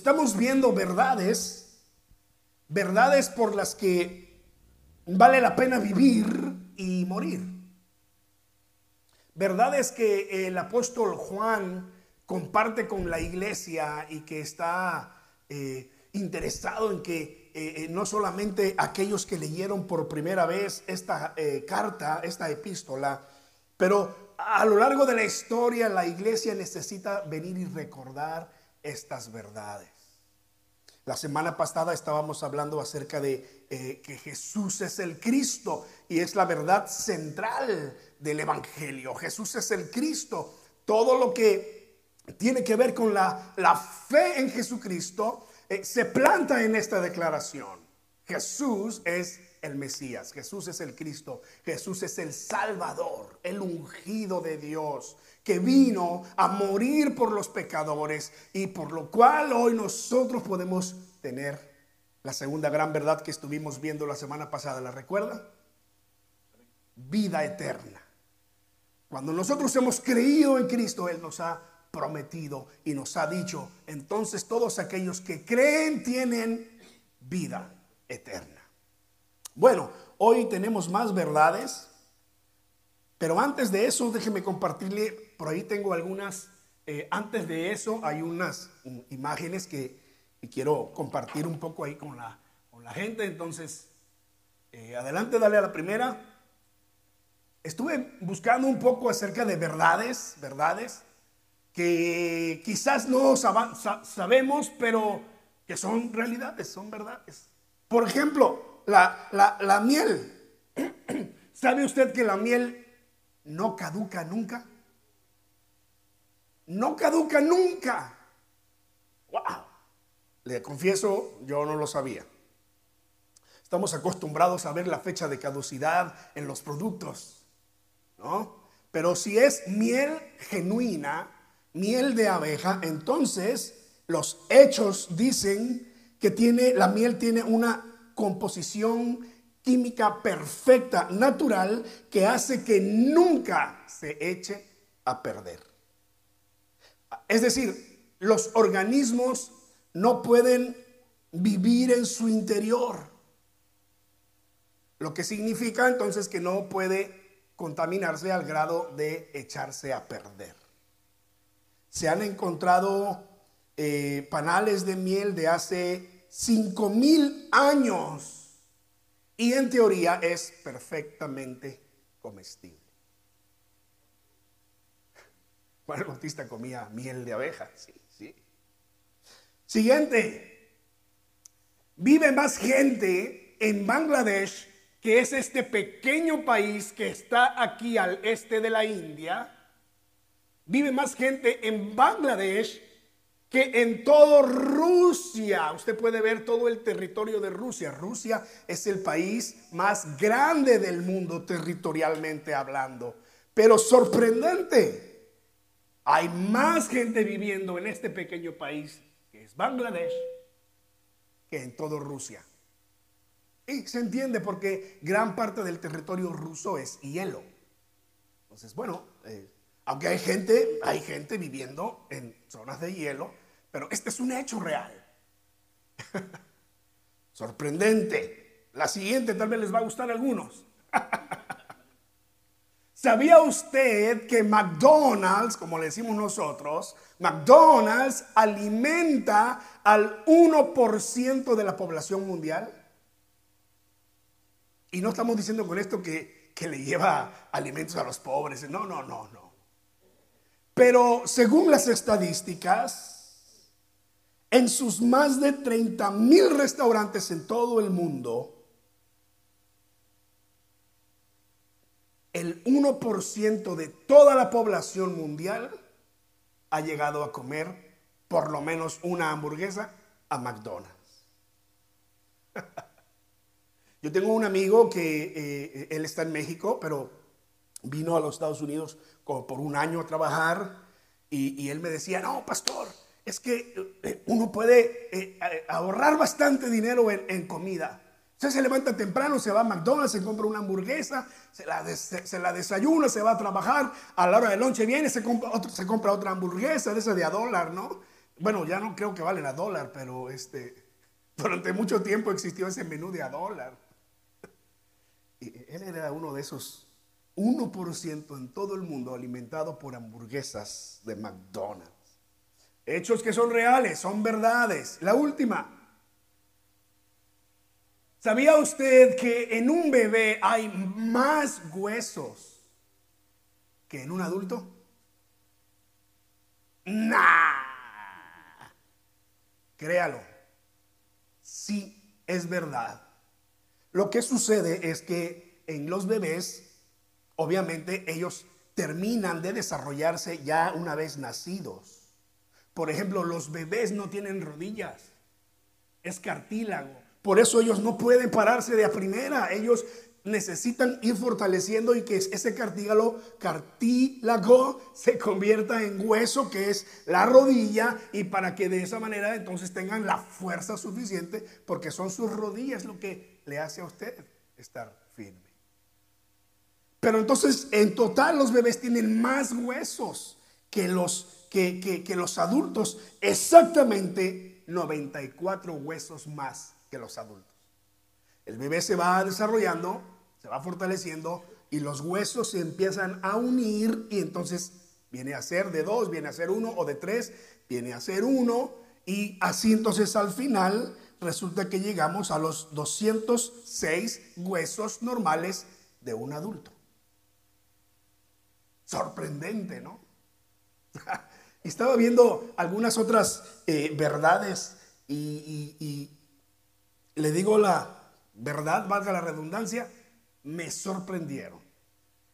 estamos viendo verdades, verdades por las que vale la pena vivir y morir. Verdades que el apóstol Juan comparte con la iglesia y que está eh, interesado en que eh, eh, no solamente aquellos que leyeron por primera vez esta carta, esta epístola, pero a lo largo de la historia la iglesia necesita venir y recordar estas verdades. La semana pasada estábamos hablando acerca de eh, que Jesús es el Cristo y es la verdad central del Evangelio. Jesús es el Cristo. Todo lo que tiene que ver con la, la fe en Jesucristo eh, se planta en esta declaración. Jesús es el Mesías, Jesús es el Cristo, Jesús es el Salvador, el ungido de Dios, que vino a morir por los pecadores y por lo cual hoy nosotros podemos tener la segunda gran verdad que estuvimos viendo la semana pasada, ¿la recuerda? Vida eterna. Cuando nosotros hemos creído en Cristo, Él nos ha prometido y nos ha dicho, entonces todos aquellos que creen tienen vida eterna. Bueno, hoy tenemos más verdades, pero antes de eso, déjeme compartirle, por ahí tengo algunas, eh, antes de eso hay unas imágenes que, quiero compartir un poco ahí con la, con la gente, entonces, eh, adelante, dale a la primera. Estuve buscando un poco acerca de verdades, verdades, que quizás no sabemos, pero que son realidades, son verdades. Por ejemplo, la, miel. ¿Sabe usted que la miel no caduca nunca? No caduca nunca. ¡Wow! Le confieso, yo no lo sabía. Estamos acostumbrados a ver la fecha de caducidad en los productos, ¿no? Pero si es miel genuina, miel de abeja, entonces los hechos dicen que tiene la miel tiene una composición química perfecta, natural, que hace que nunca se eche a perder. Es decir, los organismos no pueden vivir en su interior. Lo que significa entonces que no puede contaminarse al grado de echarse a perder. Se han encontrado eh, panales de miel de hace cinco mil años y en teoría es perfectamente comestible. El Bautista comía miel de abeja, sí, sí. Siguiente. Vive más gente en Bangladesh, que es este pequeño país que está aquí al este de la India. Vive más gente en Bangladesh que en todo Rusia, usted puede ver todo el territorio de Rusia. Rusia es el país más grande del mundo territorialmente hablando. Pero sorprendente, hay más gente viviendo en este pequeño país, que es Bangladesh, que en todo Rusia. Y se entiende porque gran parte del territorio ruso es hielo. Entonces, bueno, eh, aunque hay gente, hay gente viviendo en zonas de hielo, pero este es un hecho real. Sorprendente. La siguiente tal vez les va a gustar a algunos. ¿Sabía usted que McDonald's, como le decimos nosotros, McDonald's alimenta al 1% de la población mundial? Y no estamos diciendo con esto que, que le lleva alimentos a los pobres. No, no, no, no. Pero según las estadísticas, en sus más de 30 mil restaurantes en todo el mundo, el 1% de toda la población mundial ha llegado a comer por lo menos una hamburguesa a McDonald's. Yo tengo un amigo que eh, él está en México, pero vino a los Estados Unidos por un año a trabajar y, y él me decía, no, pastor, es que eh, uno puede eh, ahorrar bastante dinero en, comida. Usted se levanta temprano, se va a McDonald's, se compra una hamburguesa, se la, desayuna, se va a trabajar, a la hora del lonche viene, se compra, otra hamburguesa de esa de a dólar, ¿no? bueno, ya no creo que valen a dólar, pero este, durante mucho tiempo existió ese menú de a dólar. Y él era uno de esos 1% en todo el mundo alimentado por hamburguesas de McDonald's. Hechos que son reales, son verdades. La última. ¿Sabía usted que en un bebé hay más huesos que en un adulto? Nah. Créalo. Sí, es verdad. Lo que sucede es que en los bebés, obviamente ellos terminan de desarrollarse ya una vez nacidos. Por ejemplo, los bebés no tienen rodillas, es cartílago. Por eso ellos no pueden pararse de a primera. Ellos necesitan ir fortaleciendo y que ese cartílago, cartílago se convierta en hueso, que es la rodilla, y para que de esa manera entonces tengan la fuerza suficiente, porque son sus rodillas lo que le hace a usted estar firme. Pero entonces, en total, los bebés tienen más huesos que los que, los adultos, exactamente 94 huesos más que los adultos. El bebé se va desarrollando, se va fortaleciendo y los huesos se empiezan a unir y entonces viene a ser de dos, viene a ser uno o de tres, viene a ser uno y así entonces al final resulta que llegamos a los 206 huesos normales de un adulto. Sorprendente, ¿no? Estaba viendo algunas otras eh, verdades y, le digo la verdad, valga la redundancia, me sorprendieron.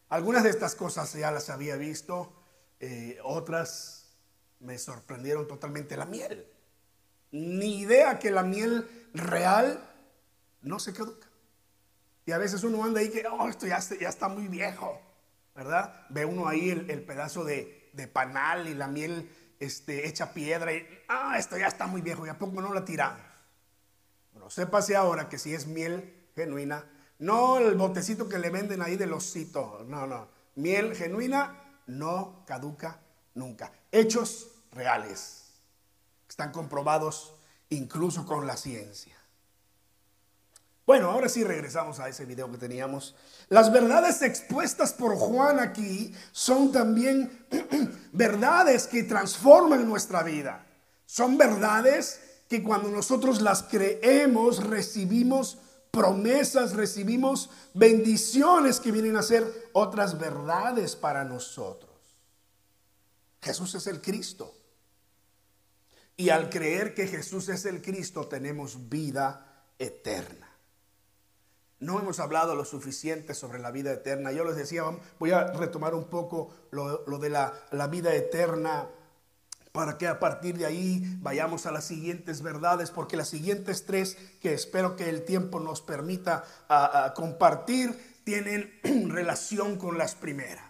Algunas de estas cosas ya las había visto, eh, otras me sorprendieron totalmente. La miel. Ni idea que la miel real no se caduca. Y a veces uno anda ahí que, oh, esto ya, está muy viejo, ¿verdad? Ve uno ahí el pedazo de, panal y la miel este, hecha piedra. Y, ah, esto ya está muy viejo, ¿y a poco no la tiramos? Sépase ahora que si es miel genuina, no el botecito que le venden ahí de los no, no. Miel genuina no caduca nunca. Hechos reales, están comprobados incluso con la ciencia. Bueno, ahora sí regresamos a ese video que teníamos. Las verdades expuestas por Juan aquí son también verdades que transforman nuestra vida. Son verdades que cuando nosotros las creemos recibimos promesas, recibimos bendiciones que vienen a ser otras verdades para nosotros. Jesús es el Cristo. Y al creer que Jesús es el Cristo tenemos vida eterna. No hemos hablado lo suficiente sobre la vida eterna. Yo les decía, voy a retomar un poco lo, de la, vida eterna para que a partir de ahí vayamos a las siguientes verdades, porque las siguientes tres que espero que el tiempo nos permita compartir tienen relación con las primeras.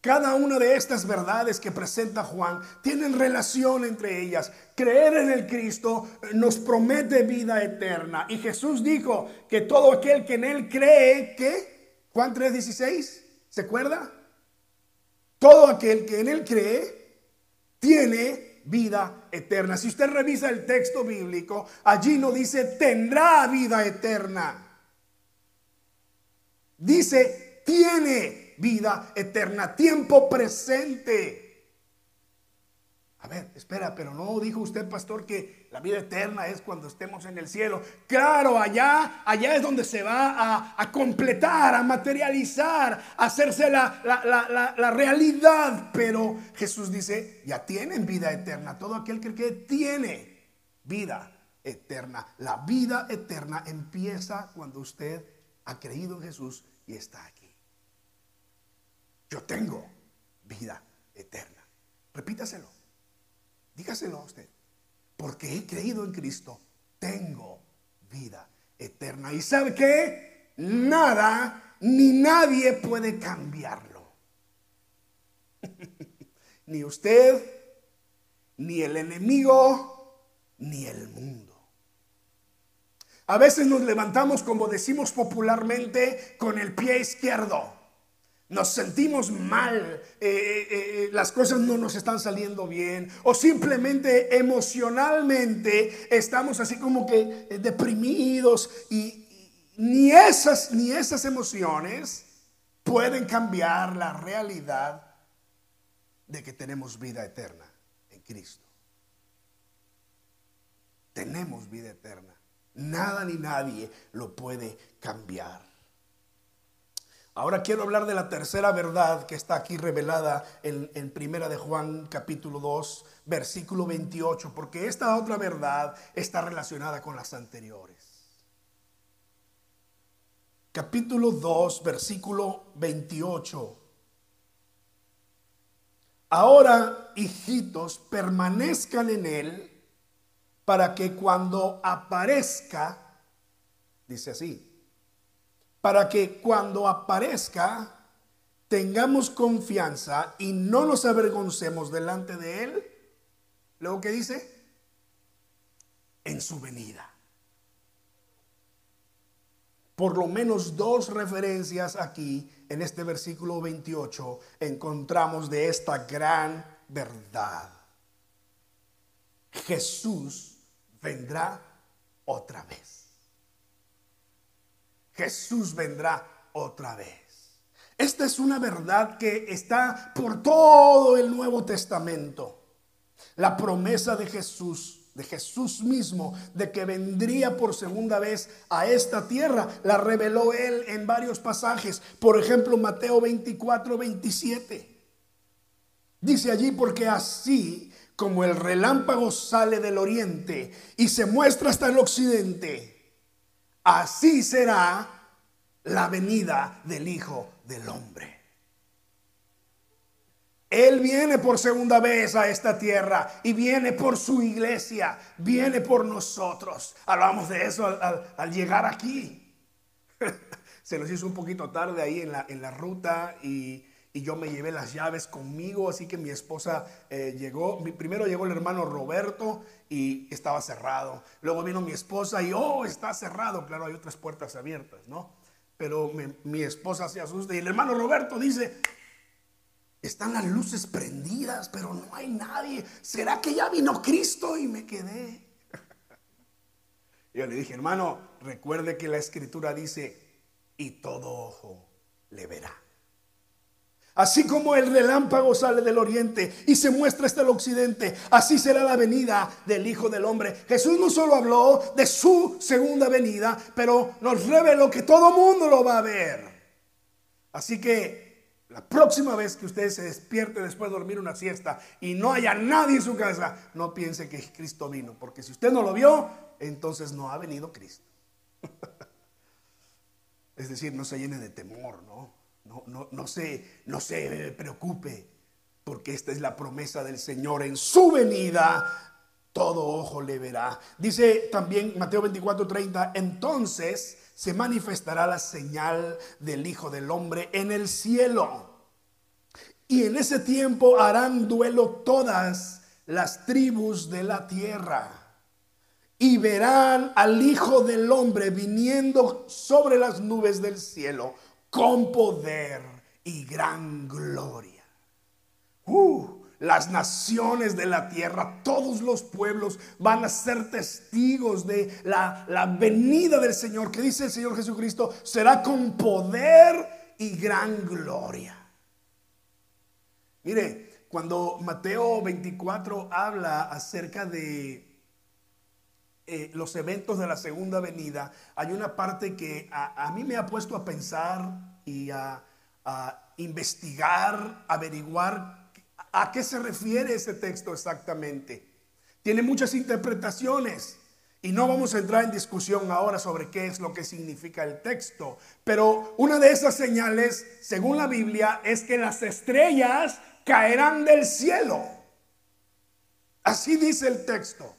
Cada una de estas verdades que presenta Juan tienen relación entre ellas. Creer en el Cristo nos promete vida eterna. Y Jesús dijo que todo aquel que en Él cree, que Juan 3:16, ¿se acuerda? Todo aquel que en Él cree tiene vida eterna. Si usted revisa el texto bíblico, allí no dice tendrá vida eterna. Dice tiene vida eterna, tiempo presente. A ver, espera, pero no dijo usted, pastor, que la vida eterna es cuando estemos en el cielo. Claro, allá, allá es donde se va a, completar, a materializar, a hacerse la, realidad. Pero Jesús dice, ya tienen vida eterna. Todo aquel que, que tiene vida eterna. La vida eterna empieza cuando usted ha creído en Jesús y está aquí. Yo tengo vida eterna. Repítaselo. Dígaselo a usted. Porque he creído en Cristo, tengo vida eterna. ¿Y sabe qué? Nada ni nadie puede cambiarlo. ni usted, ni el enemigo, ni el mundo. A veces nos levantamos, como decimos popularmente, con el pie izquierdo. Nos sentimos mal, eh, eh, eh, las cosas no nos están saliendo bien, o simplemente emocionalmente estamos así como que deprimidos y, ni esas, ni esas emociones pueden cambiar la realidad de que tenemos vida eterna en Cristo. Tenemos vida eterna. Nada ni nadie lo puede cambiar. Ahora quiero hablar de la tercera verdad que está aquí revelada en, en, Primera de Juan capítulo 2, versículo 28, porque esta otra verdad está relacionada con las anteriores. Capítulo 2, versículo 28. Ahora, hijitos, permanezcan en él para que cuando aparezca, dice así, para que cuando aparezca tengamos confianza y no nos avergoncemos delante de Él. Luego que dice, en su venida. Por lo menos dos referencias aquí en este versículo 28 encontramos de esta gran verdad. Jesús vendrá otra vez. Jesús vendrá otra vez. Esta es una verdad que está por todo el Nuevo Testamento. La promesa de Jesús, de Jesús mismo, de que vendría por segunda vez a esta tierra, la reveló él en varios pasajes. Por ejemplo, Mateo 24, 27. Dice allí, porque así como el relámpago sale del oriente y se muestra hasta el occidente, así será la venida del Hijo del Hombre. Él viene por segunda vez a esta tierra y viene por su iglesia, viene por nosotros. Hablamos de eso al, llegar aquí. Se nos hizo un poquito tarde ahí en la, en la ruta y, yo me llevé las llaves conmigo, así que mi esposa eh, llegó. Primero llegó el hermano Roberto y estaba cerrado. Luego vino mi esposa y, oh, está cerrado. Claro, hay otras puertas abiertas, ¿no? Pero mi, esposa se asusta y el hermano Roberto dice, están las luces prendidas, pero no hay nadie. ¿Será que ya vino Cristo? Y me quedé. Yo le dije, hermano, recuerde que la escritura dice, y todo ojo le verá. Así como el relámpago sale del oriente y se muestra hasta el occidente, así será la venida del Hijo del Hombre. Jesús no solo habló de su segunda venida, pero nos reveló que todo mundo lo va a ver. Así que la próxima vez que usted se despierte después de dormir una siesta y no haya nadie en su casa, no piense que Cristo vino, porque si usted no lo vio, entonces no ha venido Cristo. es decir, no se llene de temor, ¿no? No, no, no, se, no se preocupe, porque esta es la promesa del Señor. En su venida, todo ojo le verá. Dice también Mateo 24, 30, entonces se manifestará la señal del Hijo del Hombre en el cielo. Y en ese tiempo harán duelo todas las tribus de la tierra. Y verán al Hijo del Hombre viniendo sobre las nubes del cielo con poder y gran gloria. Uh, las naciones de la tierra, todos los pueblos van a ser testigos de la, la venida del Señor, que dice el Señor Jesucristo, será con poder y gran gloria. Mire, cuando Mateo 24 habla acerca de eh, los eventos de la segunda venida, hay una parte que a, mí me ha puesto a pensar y a, a investigar, averiguar a qué se refiere ese texto exactamente. Tiene muchas interpretaciones. Y no vamos a entrar en discusión ahora sobre qué es lo que significa el texto. Pero una de esas señales, según la Biblia, es que las estrellas caerán del cielo. Así dice el texto.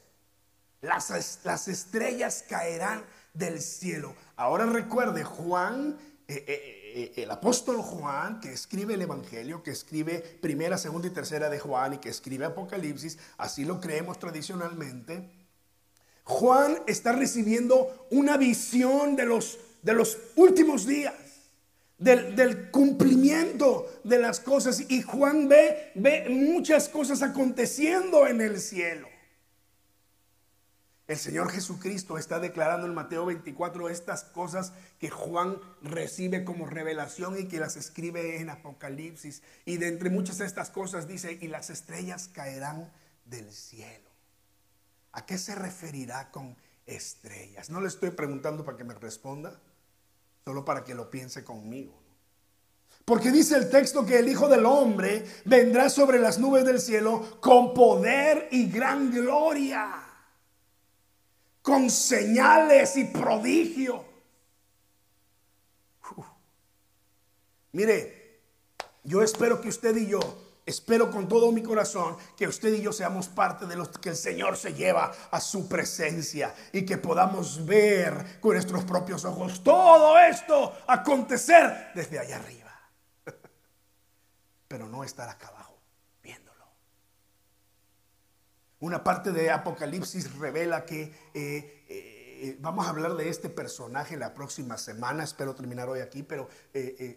Las, estrellas caerán del cielo. Ahora recuerde, Juan, eh, eh, eh, el apóstol Juan, que escribe el Evangelio, que escribe primera, segunda y tercera de Juan y que escribe Apocalipsis, así lo creemos tradicionalmente. Juan está recibiendo una visión de los, de los últimos días, del, cumplimiento de las cosas. Y Juan ve, ve muchas cosas aconteciendo en el cielo. El Señor Jesucristo está declarando en Mateo 24 estas cosas que Juan recibe como revelación y que las escribe en Apocalipsis. Y de entre muchas de estas cosas dice, y las estrellas caerán del cielo. ¿A qué se referirá con estrellas? No le estoy preguntando para que me responda, solo para que lo piense conmigo. Porque dice el texto que el Hijo del Hombre vendrá sobre las nubes del cielo con poder y gran gloria con señales y prodigio. Mire, yo espero que usted y yo, espero con todo mi corazón que usted y yo seamos parte de los que el Señor se lleva a su presencia y que podamos ver con nuestros propios ojos todo esto acontecer desde allá arriba. Pero no estar acá abajo. Una parte de Apocalipsis revela que eh, eh, eh, vamos a hablar de este personaje la próxima semana. Espero terminar hoy aquí, pero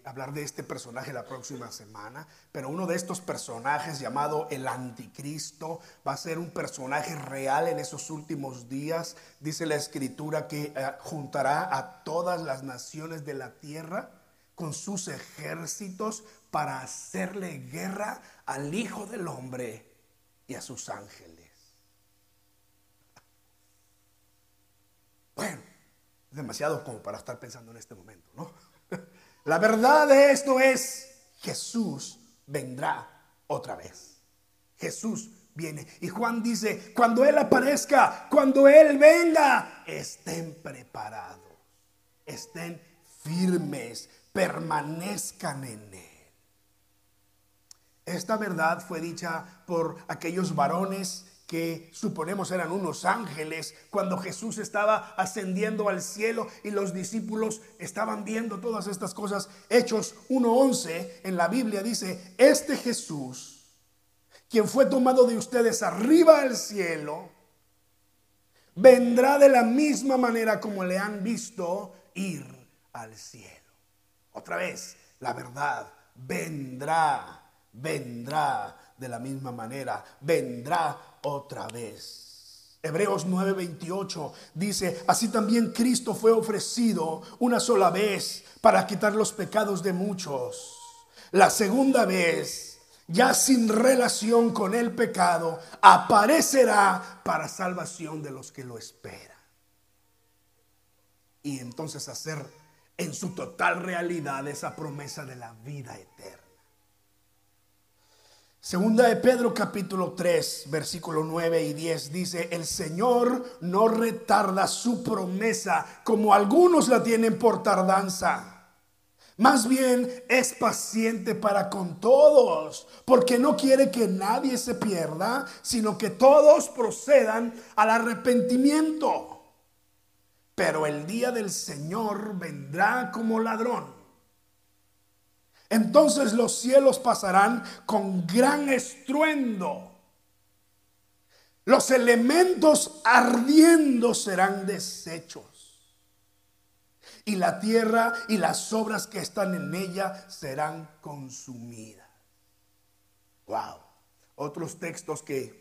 hablar de este personaje la próxima semana. Pero uno de estos personajes llamado el anticristo va a ser un personaje real en esos últimos días. Dice la escritura que juntará a todas las naciones de la tierra con sus ejércitos para hacerle guerra al Hijo del Hombre y a sus ángeles. Bueno, demasiado como para estar pensando en este momento, ¿no? La verdad de esto es, Jesús vendrá otra vez. Jesús viene. Y Juan dice, cuando Él aparezca, cuando Él venga, estén preparados, estén firmes, permanezcan en Él. Esta verdad fue dicha por aquellos varones que suponemos eran unos ángeles, cuando Jesús estaba ascendiendo al cielo y los discípulos estaban viendo todas estas cosas. Hechos 1.11 en la Biblia dice, este Jesús, quien fue tomado de ustedes arriba al cielo, vendrá de la misma manera como le han visto ir al cielo. Otra vez, la verdad vendrá, vendrá de la misma manera, vendrá otra vez. Hebreos 9:28 dice, así también Cristo fue ofrecido una sola vez para quitar los pecados de muchos. La segunda vez, ya sin relación con el pecado, aparecerá para salvación de los que lo esperan. Y entonces hacer en su total realidad esa promesa de la vida eterna. Segunda de Pedro capítulo 3, versículo 9 y 10 dice, el Señor no retarda su promesa como algunos la tienen por tardanza. Más bien es paciente para con todos, porque no quiere que nadie se pierda, sino que todos procedan al arrepentimiento. Pero el día del Señor vendrá como ladrón entonces los cielos pasarán con gran estruendo. Los elementos ardiendo serán deshechos. Y la tierra y las obras que están en ella serán consumidas. Wow. Otros textos que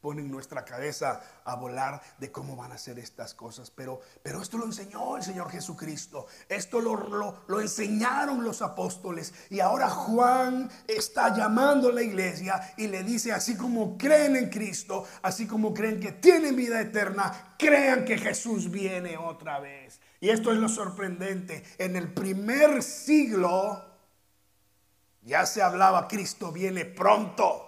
ponen nuestra cabeza a volar de cómo van a ser estas cosas. Pero, pero esto lo enseñó el Señor Jesucristo. Esto lo, lo, lo, enseñaron los apóstoles. Y ahora Juan está llamando a la iglesia y le dice, así como creen en Cristo, así como creen que tienen vida eterna, crean que Jesús viene otra vez. Y esto es lo sorprendente. En el primer siglo ya se hablaba, Cristo viene pronto.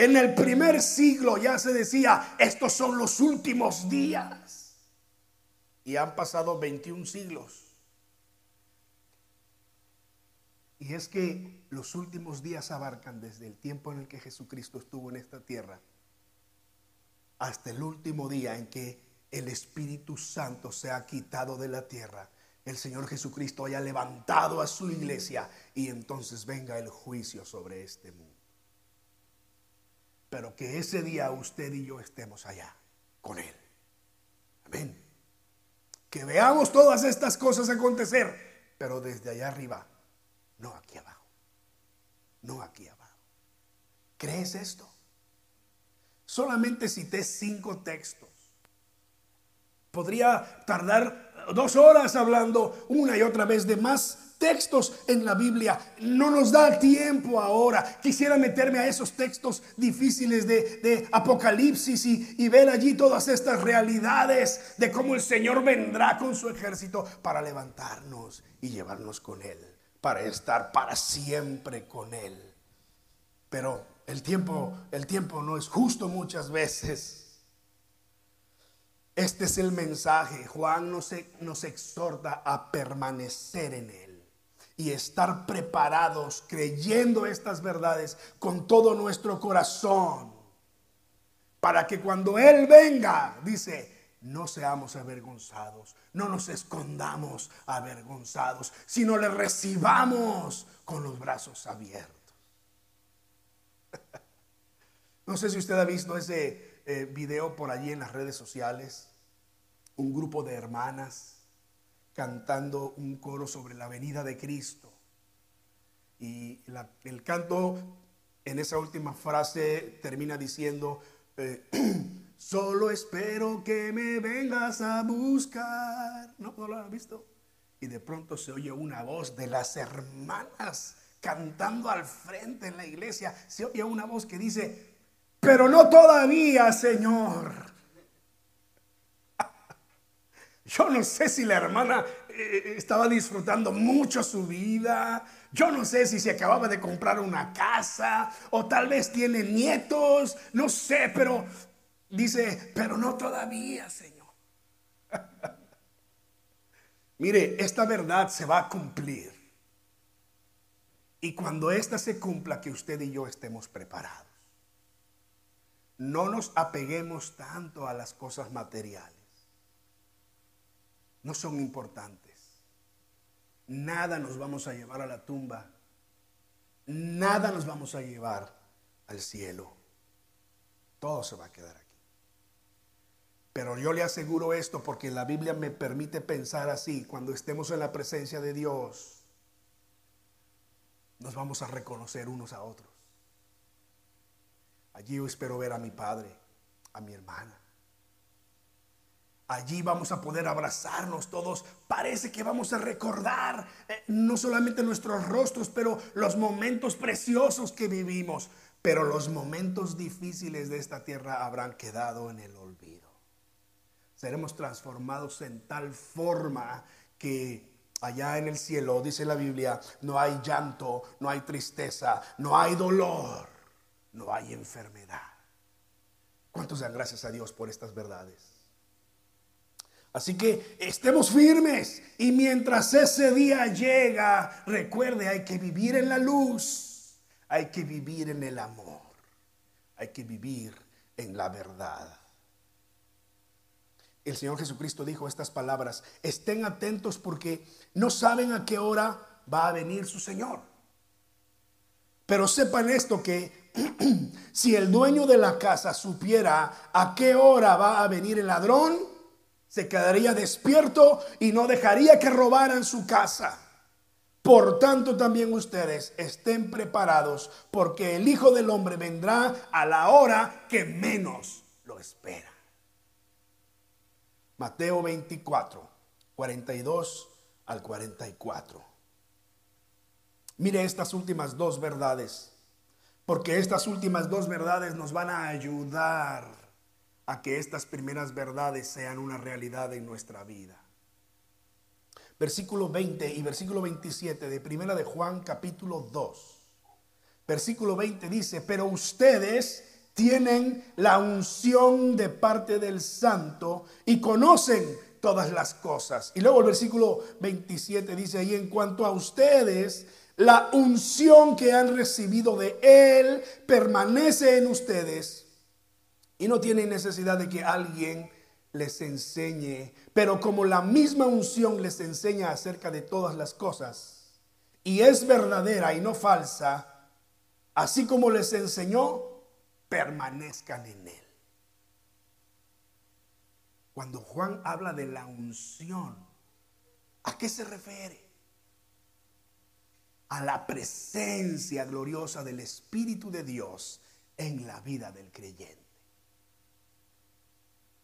En el primer siglo ya se decía, estos son los últimos días. Y han pasado 21 siglos. Y es que los últimos días abarcan desde el tiempo en el que Jesucristo estuvo en esta tierra hasta el último día en que el Espíritu Santo se ha quitado de la tierra. El Señor Jesucristo haya levantado a su iglesia y entonces venga el juicio sobre este mundo pero que ese día usted y yo estemos allá con Él. Amén. Que veamos todas estas cosas acontecer pero desde allá arriba, no aquí abajo. No aquí abajo. ¿Crees esto? Solamente cité cinco textos. Podría tardar dos horas hablando una y otra vez de más textos en la Biblia. No nos da tiempo ahora. Quisiera meterme a esos textos difíciles de, Apocalipsis y, ver allí todas estas realidades de cómo el Señor vendrá con su ejército para levantarnos y llevarnos con Él, para estar para siempre con Él. Pero el tiempo, el tiempo no es justo muchas veces. Este es el mensaje. Juan nos exhorta a permanecer en Él y estar preparados creyendo estas verdades con todo nuestro corazón. Para que cuando Él venga, dice, no seamos avergonzados, no nos escondamos avergonzados, sino le recibamos con los brazos abiertos. No sé si usted ha visto ese eh, video por allí en las redes sociales, un grupo de hermanas cantando un coro sobre la venida de Cristo. Y el canto en esa última frase termina diciendo, eh, solo espero que me vengas a buscar. ¿No, ¿No lo has visto? Y de pronto se oye una voz de las hermanas cantando al frente en la iglesia. Se oye una voz que dice, pero no todavía, Señor. Yo no sé si la hermana eh, estaba disfrutando mucho su vida. Yo no sé si se acababa de comprar una casa o tal vez tiene nietos. No sé, pero dice, pero no todavía, Señor. Mire, esta verdad se va a cumplir. Y cuando esta se cumpla, que usted y yo estemos preparados. No nos apeguemos tanto a las cosas materiales no son importantes. Nada nos vamos a llevar a la tumba. Nada nos vamos a llevar al cielo. Todo se va a quedar aquí. Pero yo le aseguro esto porque la Biblia me permite pensar así. Cuando estemos en la presencia de Dios, nos vamos a reconocer unos a otros. Allí yo espero ver a mi padre, a mi hermana, Allí vamos a poder abrazarnos todos. Parece que vamos a recordar eh, no solamente nuestros rostros, pero los momentos preciosos que vivimos. Pero los momentos difíciles de esta tierra habrán quedado en el olvido. Seremos transformados en tal forma que allá en el cielo, dice la Biblia, no hay llanto, no hay tristeza, no hay dolor, no hay enfermedad. ¿Cuántos dan gracias a Dios por estas verdades? Así que estemos firmes y mientras ese día llega, recuerde, hay que vivir en la luz, hay que vivir en el amor, hay que vivir en la verdad. El Señor Jesucristo dijo estas palabras, estén atentos porque no saben a qué hora va a venir su Señor. Pero sepan esto que si el dueño de la casa supiera a qué hora va a venir el ladrón, se quedaría despierto y no dejaría que robaran su casa. Por tanto, también ustedes estén preparados, porque el Hijo del Hombre vendrá a la hora que menos lo espera. Mateo 24, 42 al 44. Mire estas últimas dos verdades, porque estas últimas dos verdades nos van a ayudar a que estas primeras verdades sean una realidad en nuestra vida. Versículo 20 y versículo 27 de Primera de Juan capítulo 2. Versículo 20 dice, pero ustedes tienen la unción de parte del santo y conocen todas las cosas. Y luego el versículo 27 dice, y en cuanto a ustedes, la unción que han recibido de Él permanece en ustedes y no tienen necesidad de que alguien les enseñe. Pero como la misma unción les enseña acerca de todas las cosas, y es verdadera y no falsa, así como les enseñó, permanezcan en él. Cuando Juan habla de la unción, ¿a qué se refiere? a la presencia gloriosa del Espíritu de Dios en la vida del creyente.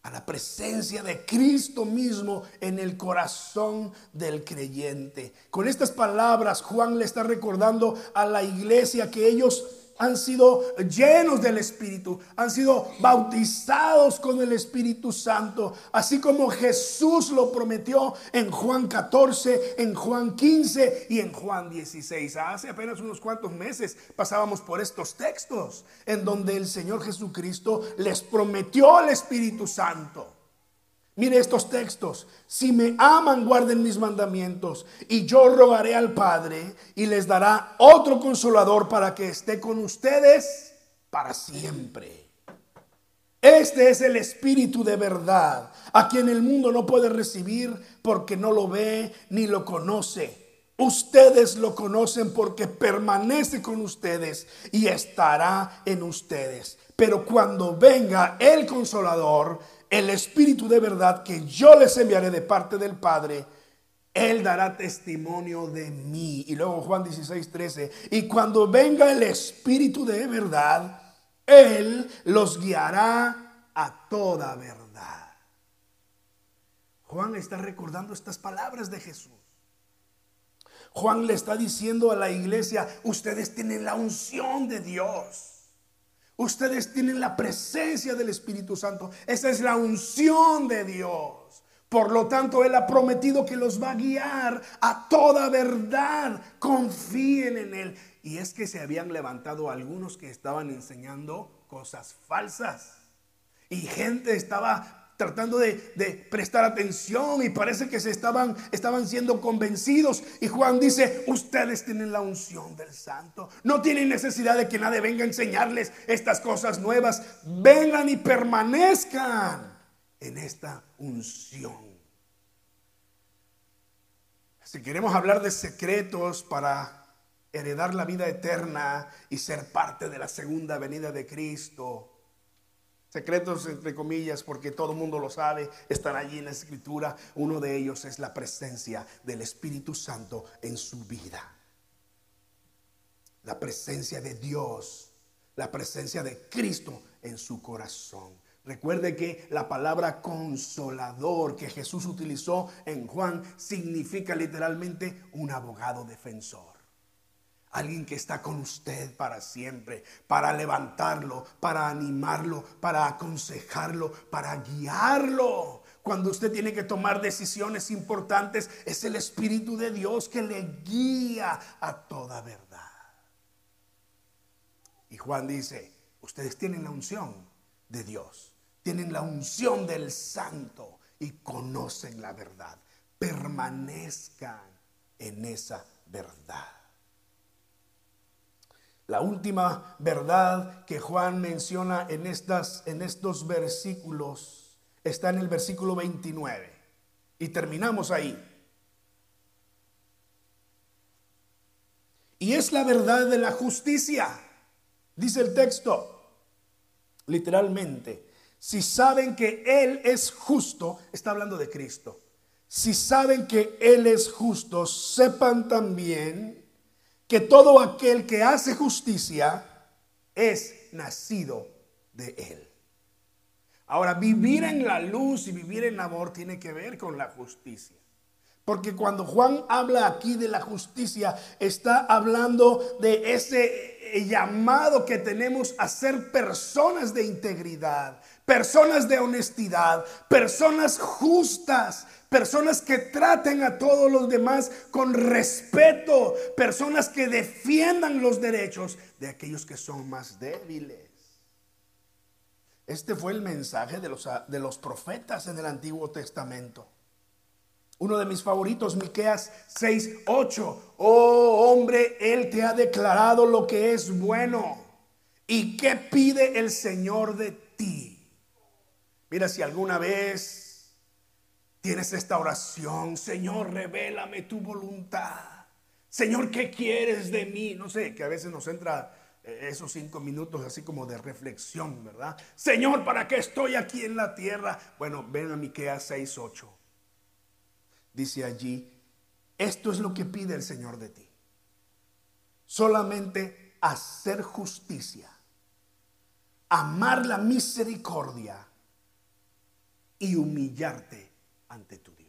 A la presencia de Cristo mismo en el corazón del creyente. Con estas palabras Juan le está recordando a la iglesia que ellos han sido llenos del Espíritu, han sido bautizados con el Espíritu Santo, así como Jesús lo prometió en Juan 14, en Juan 15 y en Juan 16. Hace apenas unos cuantos meses pasábamos por estos textos en donde el Señor Jesucristo les prometió el Espíritu Santo. Mire estos textos. Si me aman, guarden mis mandamientos. Y yo rogaré al Padre y les dará otro consolador para que esté con ustedes para siempre. Este es el Espíritu de verdad, a quien el mundo no puede recibir porque no lo ve ni lo conoce. Ustedes lo conocen porque permanece con ustedes y estará en ustedes. Pero cuando venga el consolador, el Espíritu de verdad que yo les enviaré de parte del Padre, Él dará testimonio de mí. Y luego Juan 16, 13, y cuando venga el Espíritu de verdad, Él los guiará a toda verdad. Juan está recordando estas palabras de Jesús. Juan le está diciendo a la iglesia, ustedes tienen la unción de Dios. Ustedes tienen la presencia del Espíritu Santo. Esa es la unción de Dios. Por lo tanto, Él ha prometido que los va a guiar a toda verdad. Confíen en Él. Y es que se habían levantado algunos que estaban enseñando cosas falsas. Y gente estaba tratando de, prestar atención y parece que se estaban, estaban siendo convencidos. Y Juan dice, ustedes tienen la unción del santo. No tienen necesidad de que nadie venga a enseñarles estas cosas nuevas. Vengan y permanezcan en esta unción. Si queremos hablar de secretos para heredar la vida eterna y ser parte de la segunda venida de Cristo, Secretos entre comillas, porque todo el mundo lo sabe, están allí en la escritura. Uno de ellos es la presencia del Espíritu Santo en su vida. La presencia de Dios, la presencia de Cristo en su corazón. Recuerde que la palabra consolador que Jesús utilizó en Juan significa literalmente un abogado defensor. Alguien que está con usted para siempre, para levantarlo, para animarlo, para aconsejarlo, para guiarlo. Cuando usted tiene que tomar decisiones importantes, es el Espíritu de Dios que le guía a toda verdad. Y Juan dice, ustedes tienen la unción de Dios, tienen la unción del Santo y conocen la verdad. Permanezcan en esa verdad. La última verdad que Juan menciona en, estas, en estos versículos está en el versículo 29. Y terminamos ahí. Y es la verdad de la justicia, dice el texto, literalmente. Si saben que Él es justo, está hablando de Cristo. Si saben que Él es justo, sepan también que todo aquel que hace justicia es nacido de Él. Ahora, vivir en la luz y vivir en amor tiene que ver con la justicia. Porque cuando Juan habla aquí de la justicia, está hablando de ese llamado que tenemos a ser personas de integridad, personas de honestidad, personas justas, personas que traten a todos los demás con respeto, personas que defiendan los derechos de aquellos que son más débiles. Este fue el mensaje de los, de los profetas en el Antiguo Testamento. Uno de mis favoritos, Miqueas 6, 8. Oh hombre, Él te ha declarado lo que es bueno. ¿Y qué pide el Señor de ti? Mira, si alguna vez tienes esta oración, Señor, revélame tu voluntad. Señor, ¿qué quieres de mí? No sé, que a veces nos entra eh, esos cinco minutos así como de reflexión, ¿verdad? Señor, ¿para qué estoy aquí en la tierra? Bueno, ven a Miqueas 6:8. Dice allí, esto es lo que pide el Señor de ti. solamente hacer justicia, amar la misericordia y humillarte ante tu Dios.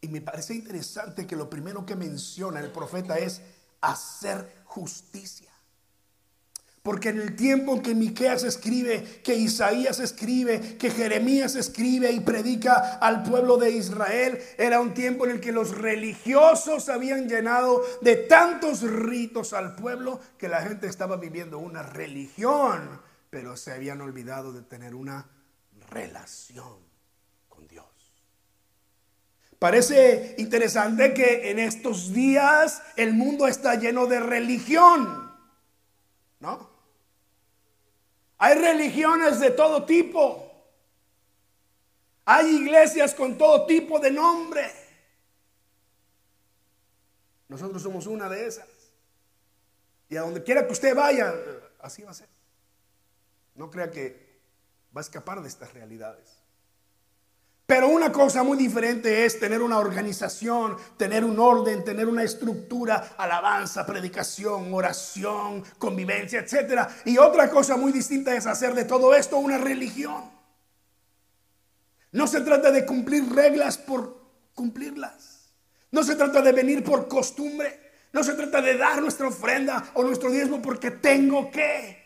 Y me parece interesante que lo primero que menciona el profeta es hacer justicia. Porque en el tiempo que Miqueas escribe, que Isaías escribe, que Jeremías escribe y predica al pueblo de Israel, era un tiempo en el que los religiosos habían llenado de tantos ritos al pueblo que la gente estaba viviendo una religión, pero se habían olvidado de tener una relación con Dios. Parece interesante que en estos días el mundo está lleno de religión, ¿no? Hay religiones de todo tipo. Hay iglesias con todo tipo de nombre. Nosotros somos una de esas. Y a donde quiera que usted vaya, así va a ser. No crea que va a escapar de estas realidades. Pero una cosa muy diferente es tener una organización, tener un orden, tener una estructura, alabanza, predicación, oración, convivencia, etc. Y otra cosa muy distinta es hacer de todo esto una religión. No se trata de cumplir reglas por cumplirlas. No se trata de venir por costumbre. No se trata de dar nuestra ofrenda o nuestro diezmo porque tengo que.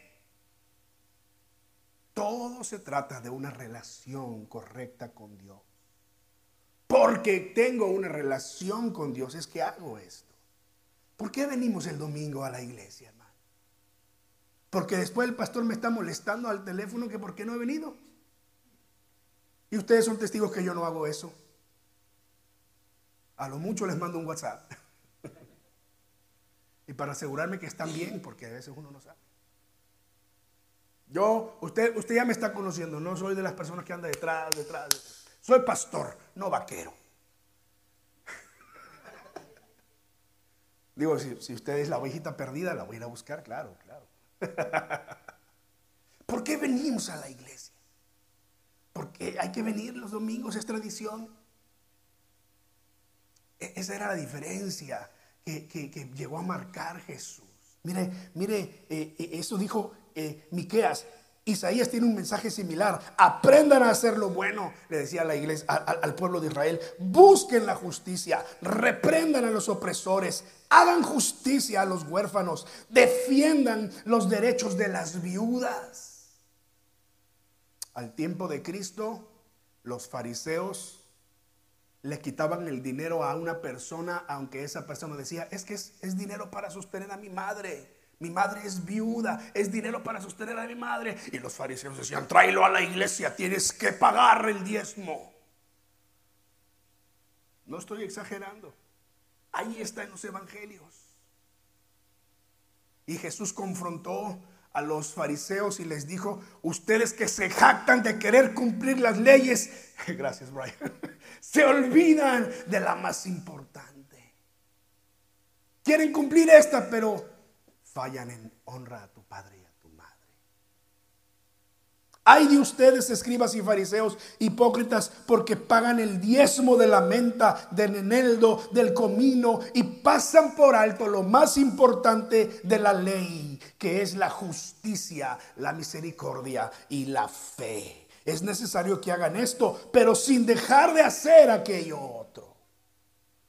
Todo se trata de una relación correcta con Dios. Porque tengo una relación con Dios es que hago esto. ¿Por qué venimos el domingo a la iglesia, hermano? Porque después el pastor me está molestando al teléfono que por qué no he venido. Y ustedes son testigos que yo no hago eso. A lo mucho les mando un WhatsApp. y para asegurarme que están bien, porque a veces uno no sabe. Yo, usted, usted ya me está conociendo, no soy de las personas que anda detrás, detrás. Soy pastor, no vaquero. Digo, si, si, usted es la ovejita perdida, la voy a ir a buscar, claro, claro. ¿Por qué venimos a la iglesia? Porque hay que venir los domingos, es tradición. E, esa era la diferencia que, llegó a marcar Jesús. Mire, mire, eh, eh, eso dijo eh, Miqueas, Isaías tiene un mensaje similar. Aprendan a hacer lo bueno, le decía a la iglesia, al pueblo de Israel. Busquen la justicia, reprendan a los opresores, hagan justicia a los huérfanos, defiendan los derechos de las viudas. Al tiempo de Cristo, los fariseos le quitaban el dinero a una persona, aunque esa persona decía, es que es, es dinero para sostener a mi madre. Mi madre es viuda, es dinero para sostener a mi madre. Y los fariseos decían, tráelo a la iglesia, tienes que pagar el diezmo. No estoy exagerando. Ahí está en los evangelios. Y Jesús confrontó a los fariseos y les dijo, ustedes que se jactan de querer cumplir las leyes, gracias Brian, se olvidan de la más importante. Quieren cumplir esta, pero fallan en honra a tu padre y a tu madre. Hay de ustedes, escribas y fariseos, hipócritas, porque pagan el diezmo de la menta, del eneldo, del comino y pasan por alto lo más importante de la ley, que es la justicia, la misericordia y la fe. Es necesario que hagan esto, pero sin dejar de hacer aquello otro.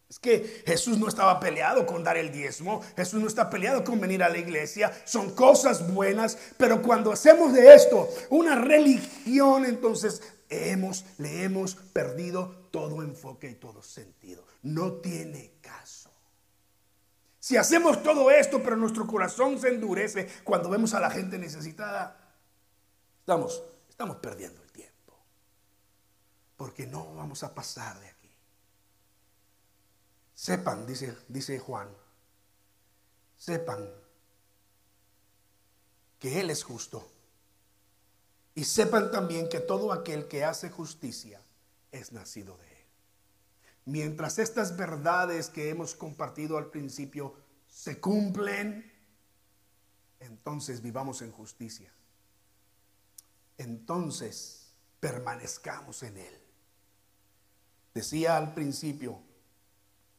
Es que Jesús no estaba peleado con dar el diezmo, Jesús no está peleado con venir a la iglesia, son cosas buenas, pero cuando hacemos de esto una religión, entonces hemos, le hemos perdido todo enfoque y todo sentido. No tiene caso. Si hacemos todo esto, pero nuestro corazón se endurece cuando vemos a la gente necesitada, estamos, perdiendo el tiempo. Porque no vamos a pasar de aquí. Sepan, dice, Juan, sepan que Él es justo. Y sepan también que todo aquel que hace justicia es nacido de Él. Mientras estas verdades que hemos compartido al principio se cumplen, entonces vivamos en justicia. Entonces permanezcamos en Él. Decía al principio,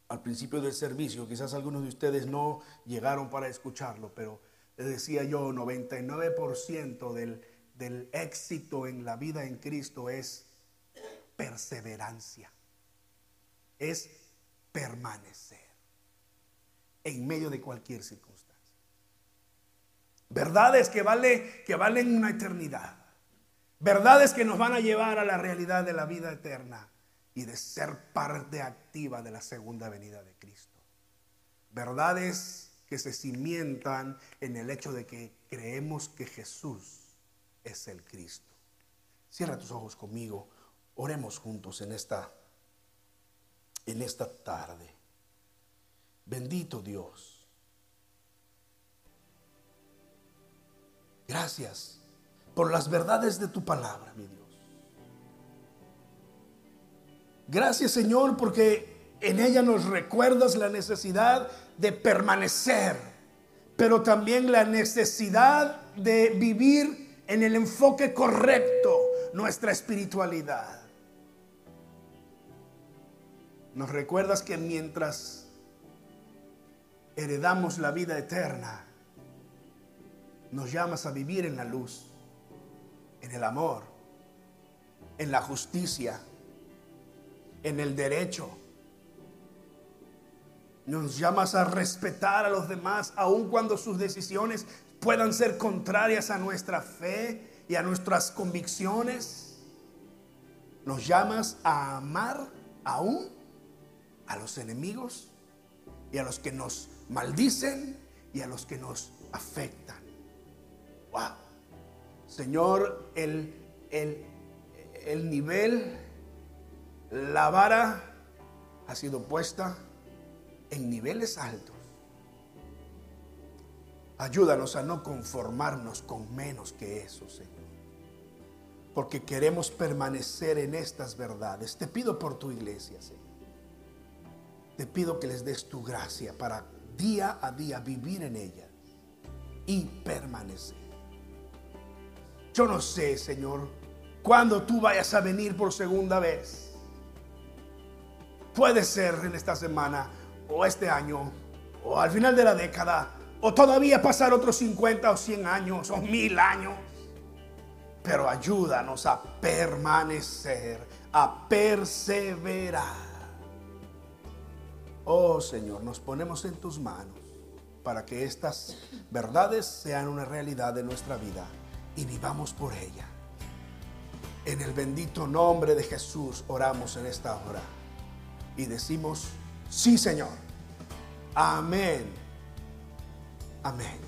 al principio del servicio, quizás algunos de ustedes no llegaron para escucharlo, pero les decía yo, 99% del, del éxito en la vida en Cristo es perseverancia, es permanecer en medio de cualquier circunstancia. Verdades que, vale, que valen una eternidad. Verdades que nos van a llevar a la realidad de la vida eterna y de ser parte activa de la segunda venida de Cristo. Verdades que se cimientan en el hecho de que creemos que Jesús es el Cristo. Cierra tus ojos conmigo. Oremos juntos en esta en esta tarde. Bendito Dios. Gracias por las verdades de tu palabra, mi Dios. Gracias Señor porque en ella nos recuerdas la necesidad de permanecer, pero también la necesidad de vivir en el enfoque correcto nuestra espiritualidad. Nos recuerdas que mientras heredamos la vida eterna, nos llamas a vivir en la luz, en el amor, en la justicia, en el derecho. Nos llamas a respetar a los demás, aun cuando sus decisiones puedan ser contrarias a nuestra fe y a nuestras convicciones. Nos llamas a amar aún a los enemigos y a los que nos maldicen y a los que nos afectan. Wow. Señor, el, el, el nivel la vara ha sido puesta en niveles altos. Ayúdanos a no conformarnos con menos que eso, Señor. Porque queremos permanecer en estas verdades. Te pido por tu iglesia, Señor. Te pido que les des tu gracia para día a día vivir en ella y permanecer. Yo no sé, Señor, cuándo tú vayas a venir por segunda vez. Puede ser en esta semana o este año o al final de la década o todavía pasar otros 50 o 100 años o mil años. Pero ayúdanos a permanecer, a perseverar. Oh Señor, nos ponemos en tus manos para que estas verdades sean una realidad de nuestra vida y vivamos por ella. En el bendito nombre de Jesús oramos en esta hora y decimos, sí Señor. Amén. Amén.